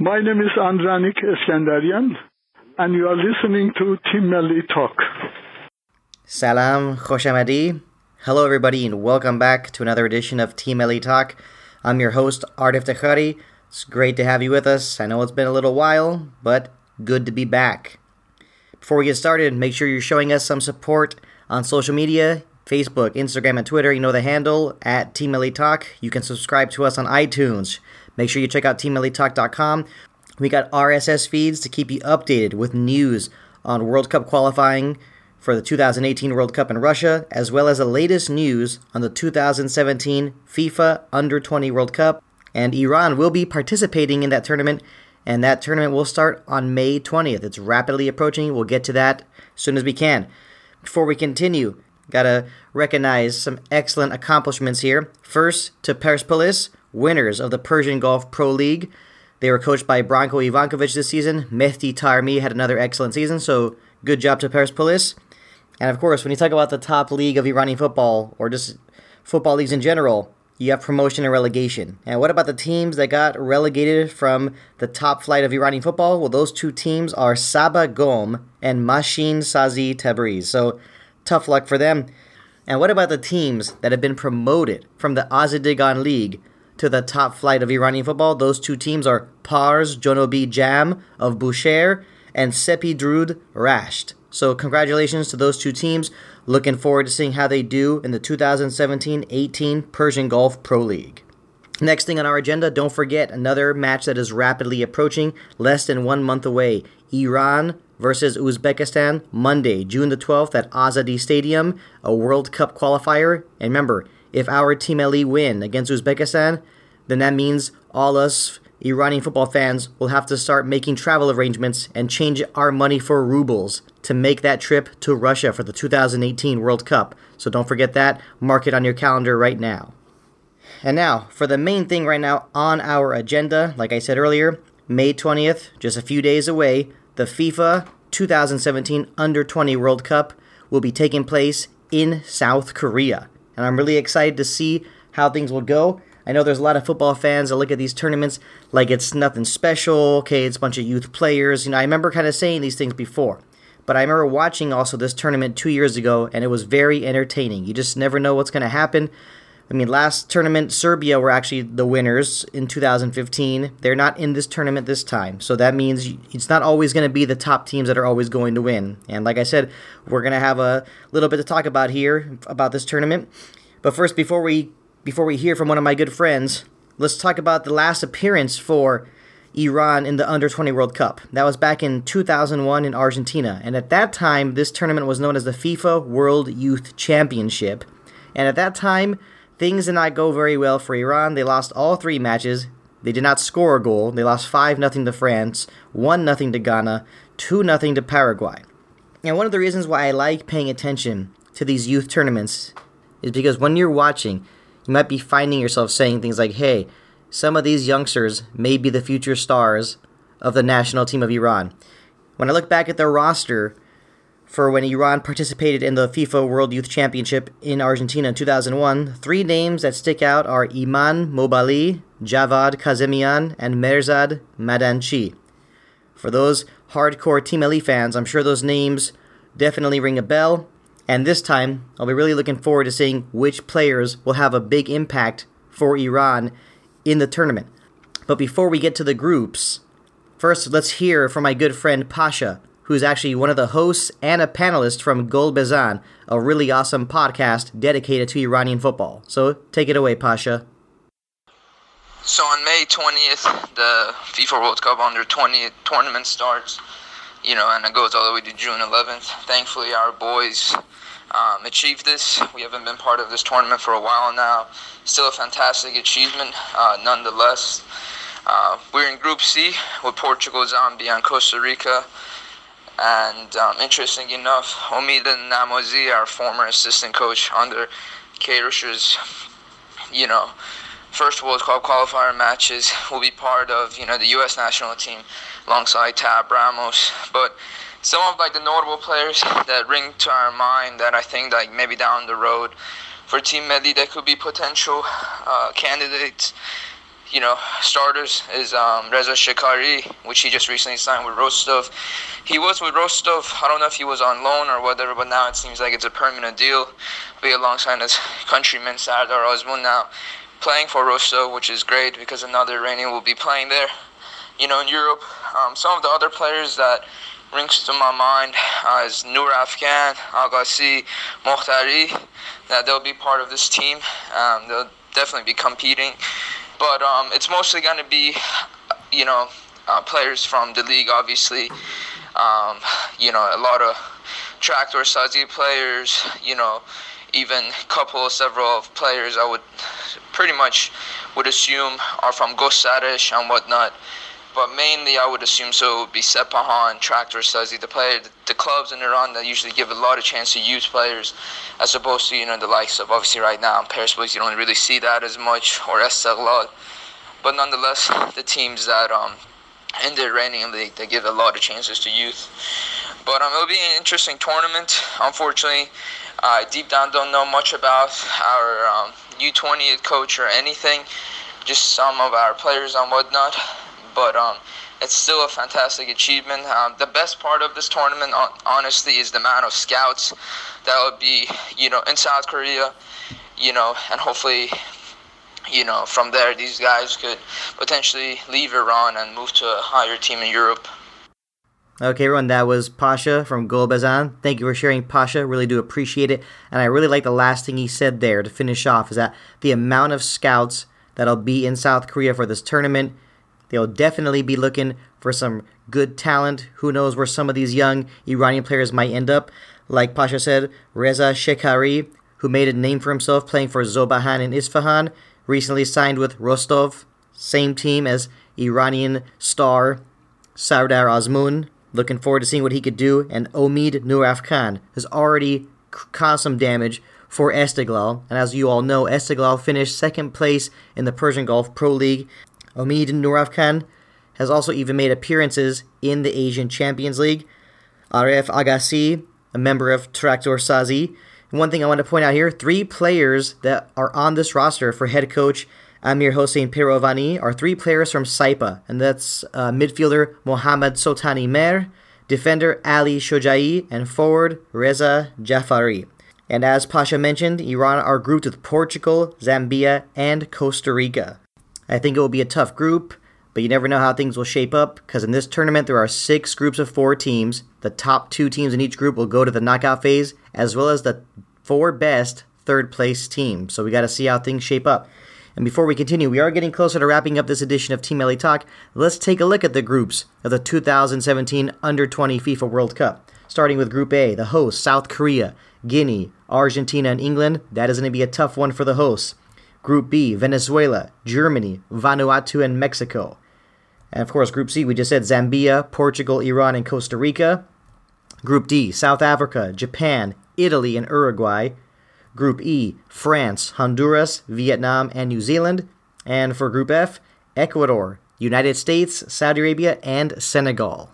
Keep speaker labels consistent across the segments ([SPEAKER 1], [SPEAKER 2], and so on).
[SPEAKER 1] My name is Andranik Eskandarian, and you are listening to Team Melli Talk.
[SPEAKER 2] Salam, Khoshamadi. Hello, everybody, and welcome back to another edition of Team Melli Talk. I'm your host, Ardif Takhari. It's great to have you with us. I know it's been a little while, but good to be back. Before we get started, make sure you're showing us some support on social media Facebook, Instagram, and Twitter. You know the handle at Team Melli Talk. You can subscribe to us on iTunes. Make sure you check out TeamMelliTalk.com. We got RSS feeds to keep you updated with news on World Cup qualifying for the 2018 World Cup in Russia, as well as the latest news on the 2017 FIFA Under 20 World Cup. And Iran will be participating in that tournament, and that tournament will start on May 20th. It's rapidly approaching. We'll get to that as soon as we can. Before we continue, Gotta recognize some excellent accomplishments here. First, to Persepolis, winners of the Persian Gulf Pro League. They were coached by Branko Ivankovic this season. Mehdi Taremi had another excellent season, so good job to Persepolis. And of course, when you talk about the top league of Iranian football, or just football leagues in general, you have promotion and relegation. And what about the teams that got relegated from the top flight of Iranian football? Well, those two teams are Saba Qom and Mashin Sazi Tabriz. So Tough luck for them. And what about the teams that have been promoted from the Azadegan League to the top flight of Iranian football? Those two teams are Pars Jonobi Jam of Bushehr and Sepidrood Rasht. So congratulations to those two teams. Looking forward to seeing how they do in the 2017-18 Persian Gulf Pro League. Next thing on our agenda, don't forget another match that is rapidly approaching, less than one month away. Iran versus Uzbekistan Monday, June the 12th at Azadi Stadium, a World Cup qualifier. And remember, if our Team Melli win against Uzbekistan, then that means all us Iranian football fans will have to start making travel arrangements and change our money for rubles to make that trip to Russia for the 2018 World Cup. So don't forget that. Mark it on your calendar right now. And now, for the main thing right now on our agenda, like I said earlier, May 20th, just a few days away, the FIFA 2017 Under 20 World Cup will be taking place in South Korea. And I'm really excited to see how things will go. I know there's a lot of football fans that look at these tournaments like it's nothing special. Okay, it's a bunch of youth players. You know, I remember kind of saying these things before. But I remember watching also this tournament two years ago, and it was very entertaining. You just never know what's going to happen. I mean, last tournament, Serbia were actually the winners in 2015. They're not in this tournament this time. So that means it's not always going to be the top teams that are always going to win. And like I said, we're going to have a little bit to talk about here about this tournament. But first, before we before we hear from one of my good friends, let's talk about the last appearance for Iran in the Under 20 World Cup. That was back in 2001 in Argentina. And at that time, this tournament was known as the FIFA World Youth Championship. And at that time, Things did not go very well for Iran. They lost all three matches. They did not score a goal. They lost 5 0 to France, 1 0 to Ghana, 2 0 to Paraguay. And one of the reasons why I like paying attention to these youth tournaments is because when you're watching, you might be finding yourself saying things like, hey, some of these youngsters may be the future stars of the national team of Iran. When I look back at their roster, for when Iran participated in the FIFA World Youth Championship in Argentina in 2001. Three names that stick out are Iman Mobali, Javad Kazemian, and Mehrzad Madanchi. For those hardcore Team Melli fans, I'm sure those names definitely ring a bell. And this time, I'll be really looking forward to seeing which players will have a big impact for Iran in the tournament. But before we get to the groups, first let's hear from my good friend Pasha, who's actually one of the hosts and a panelist from Gol Bezan, a really awesome podcast dedicated to Iranian football. So take it away, Pasha.
[SPEAKER 3] So on May 20th, the FIFA World Cup Under 20 tournament starts, you know, and it goes all the way to June 11th. Thankfully, our boys um, achieved this. We haven't been part of this tournament for a while now. Still a fantastic achievement, uh, nonetheless. Uh, we're in Group C with Portugal, Zambia, and Costa Rica. And um, interesting enough, Omid Namazi, our former assistant coach under Queiroz's, you know, first World Cup qualifier matches, will be part of, you know, the U.S. national team alongside Tab Ramos. But some of like the notable players that ring to our mind that I think like maybe down the road for Team Melli that could be potential uh, candidates you know, starters is um, Reza Shekari, which he just recently signed with Rostov. He was with Rostov. I don't know if he was on loan or whatever, but now it seems like it's a permanent deal. Be alongside his countryman Sardar Azmoun now, playing for Rostov, which is great because another Iranian will be playing there. You know, in Europe, um, some of the other players that rings to my mind uh, is Nurafkan, Agassi, Mokhtari. That they'll be part of this team. Um, they'll definitely be competing but um, it's mostly going to be, you know, uh, players from the league, obviously. Um, you know, a lot of Tractor Sazi players, you know, even couple, several of players I would pretty much would assume are from Gostaresh and whatnot. But mainly, I would assume so would be Sepahan, Tractor Sazi, the player, the clubs in Iran that usually give a lot of chance to youth players, as opposed to you know the likes of obviously right now in Persepolis you don't really see that as much or Esteghlal. But nonetheless, the teams that um in the Iranian league they give a lot of chances to youth. But um, it'll be an interesting tournament. Unfortunately, I uh, deep down don't know much about our um, U20 coach or anything. Just some of our players and whatnot. But um, it's still a fantastic achievement. Um, the best part of this tournament, honestly, is the amount of scouts that would be, you know, in South Korea, you know, and hopefully, you know, from there, these guys could potentially leave Iran and move to a higher team in Europe.
[SPEAKER 2] Okay, everyone, that was Pasha from Golbazan. Thank you for sharing, Pasha. Really do appreciate it. And I really like the last thing he said there to finish off is that the amount of scouts that'll be in South Korea for this tournament They'll definitely be looking for some good talent. Who knows where some of these young Iranian players might end up? Like Pasha said, Reza Shekari, who made a name for himself playing for Zob Ahan in Isfahan, recently signed with Rostov, same team as Iranian star Sardar Azmoun. Looking forward to seeing what he could do. And Omid Nurafkan has already caused some damage for Esteghlal. And as you all know, Esteghlal finished second place in the Persian Gulf Pro League Omid Nurafkan has also even made appearances in the Asian Champions League. Aref Agassi, a member of Traktor Sazi. And one thing I want to point out here three players that are on this roster for head coach Amir Hossein Peyrovani are three players from Saipa, and that's uh, midfielder Mohammad Soltani Mehr, defender Ali Shojai, and forward Reza Jafari. And as Pasha mentioned, Iran are grouped with Portugal, Zambia, and Costa Rica. I think it will be a tough group, but you never know how things will shape up because in this tournament there are six groups of four teams. The top two teams in each group will go to the knockout phase, as well as the four best third place teams. So we got to see how things shape up. And before we continue, we are getting closer to wrapping up this edition of Team Melli Talk. Let's take a look at the groups of the 2017 Under 20 FIFA World Cup. Starting with Group A, the hosts South Korea, Guinea, Argentina, and England. That is going to be a tough one for the hosts. Group B, Venezuela, Germany, Vanuatu, and Mexico. And of course, Group C, we just said Zambia, Portugal, Iran, and Costa Rica. Group D, South Africa, Japan, Italy, and Uruguay. Group E, France, Honduras, Vietnam, and New Zealand. And for Group F, Ecuador, United States, Saudi Arabia, and Senegal.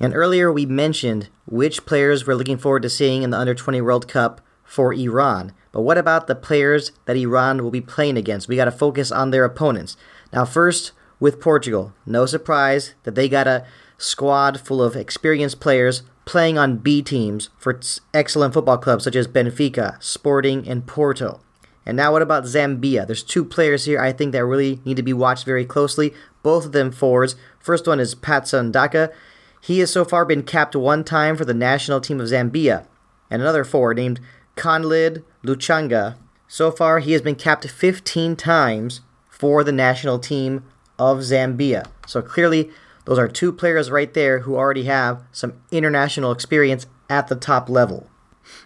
[SPEAKER 2] And earlier we mentioned which players we're looking forward to seeing in the Under 20 World Cup for Iran. But what about the players that Iran will be playing against? We got to focus on their opponents. Now, first, with Portugal, no surprise that they got a squad full of experienced players playing on B teams for excellent football clubs such as Benfica, Sporting, and Porto. And now, what about Zambia? There's two players here I think that really need to be watched very closely. Both of them forwards. First one is Patson Daka. He has so far been capped one time for the national team of Zambia. And another forward named Conlyde Luchanga. So far, he has been capped 15 times for the national team of Zambia. So clearly, those are two players right there who already have some international experience at the top level.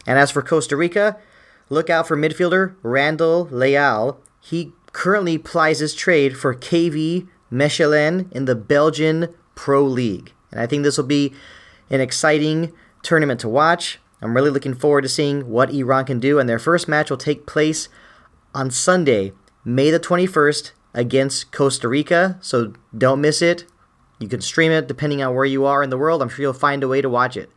[SPEAKER 2] And as for Costa Rica, look out for midfielder Randall Leal. He currently plies his trade for KV Mechelen in the Belgian Pro League. And I think this will be an exciting tournament to watch. I'm really looking forward to seeing what Iran can do, and their first match will take place on Sunday, May the 21st, against Costa Rica. So don't miss it. You can stream it depending on where you are in the world. I'm sure you'll find a way to watch it.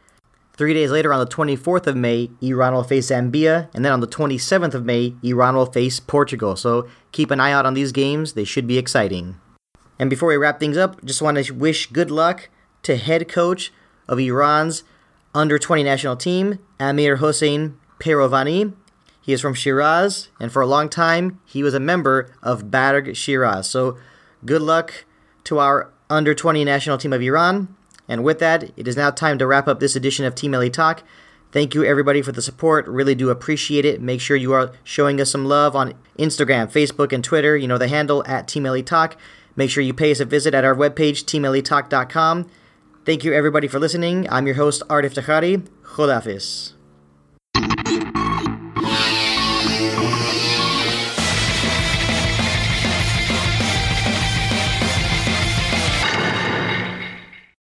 [SPEAKER 2] Three days later, on the 24th of May, Iran will face Zambia, and then on the 27th of May, Iran will face Portugal. So keep an eye out on these games, they should be exciting. And before we wrap things up, just want to wish good luck to head coach of Iran's under 20 national team, Amir Hossein Peyrovani. He is from Shiraz, and for a long time, he was a member of Barg Shiraz. So good luck to our under 20 national team of Iran. And with that, it is now time to wrap up this edition of Team Melli Talk. Thank you everybody for the support. Really do appreciate it. Make sure you are showing us some love on Instagram, Facebook, and Twitter. You know the handle at Team Melli Talk. Make sure you pay us a visit at our webpage, teammellitalk.com. Thank you everybody for listening. I'm your host, Art Iftikhari. Khodafis.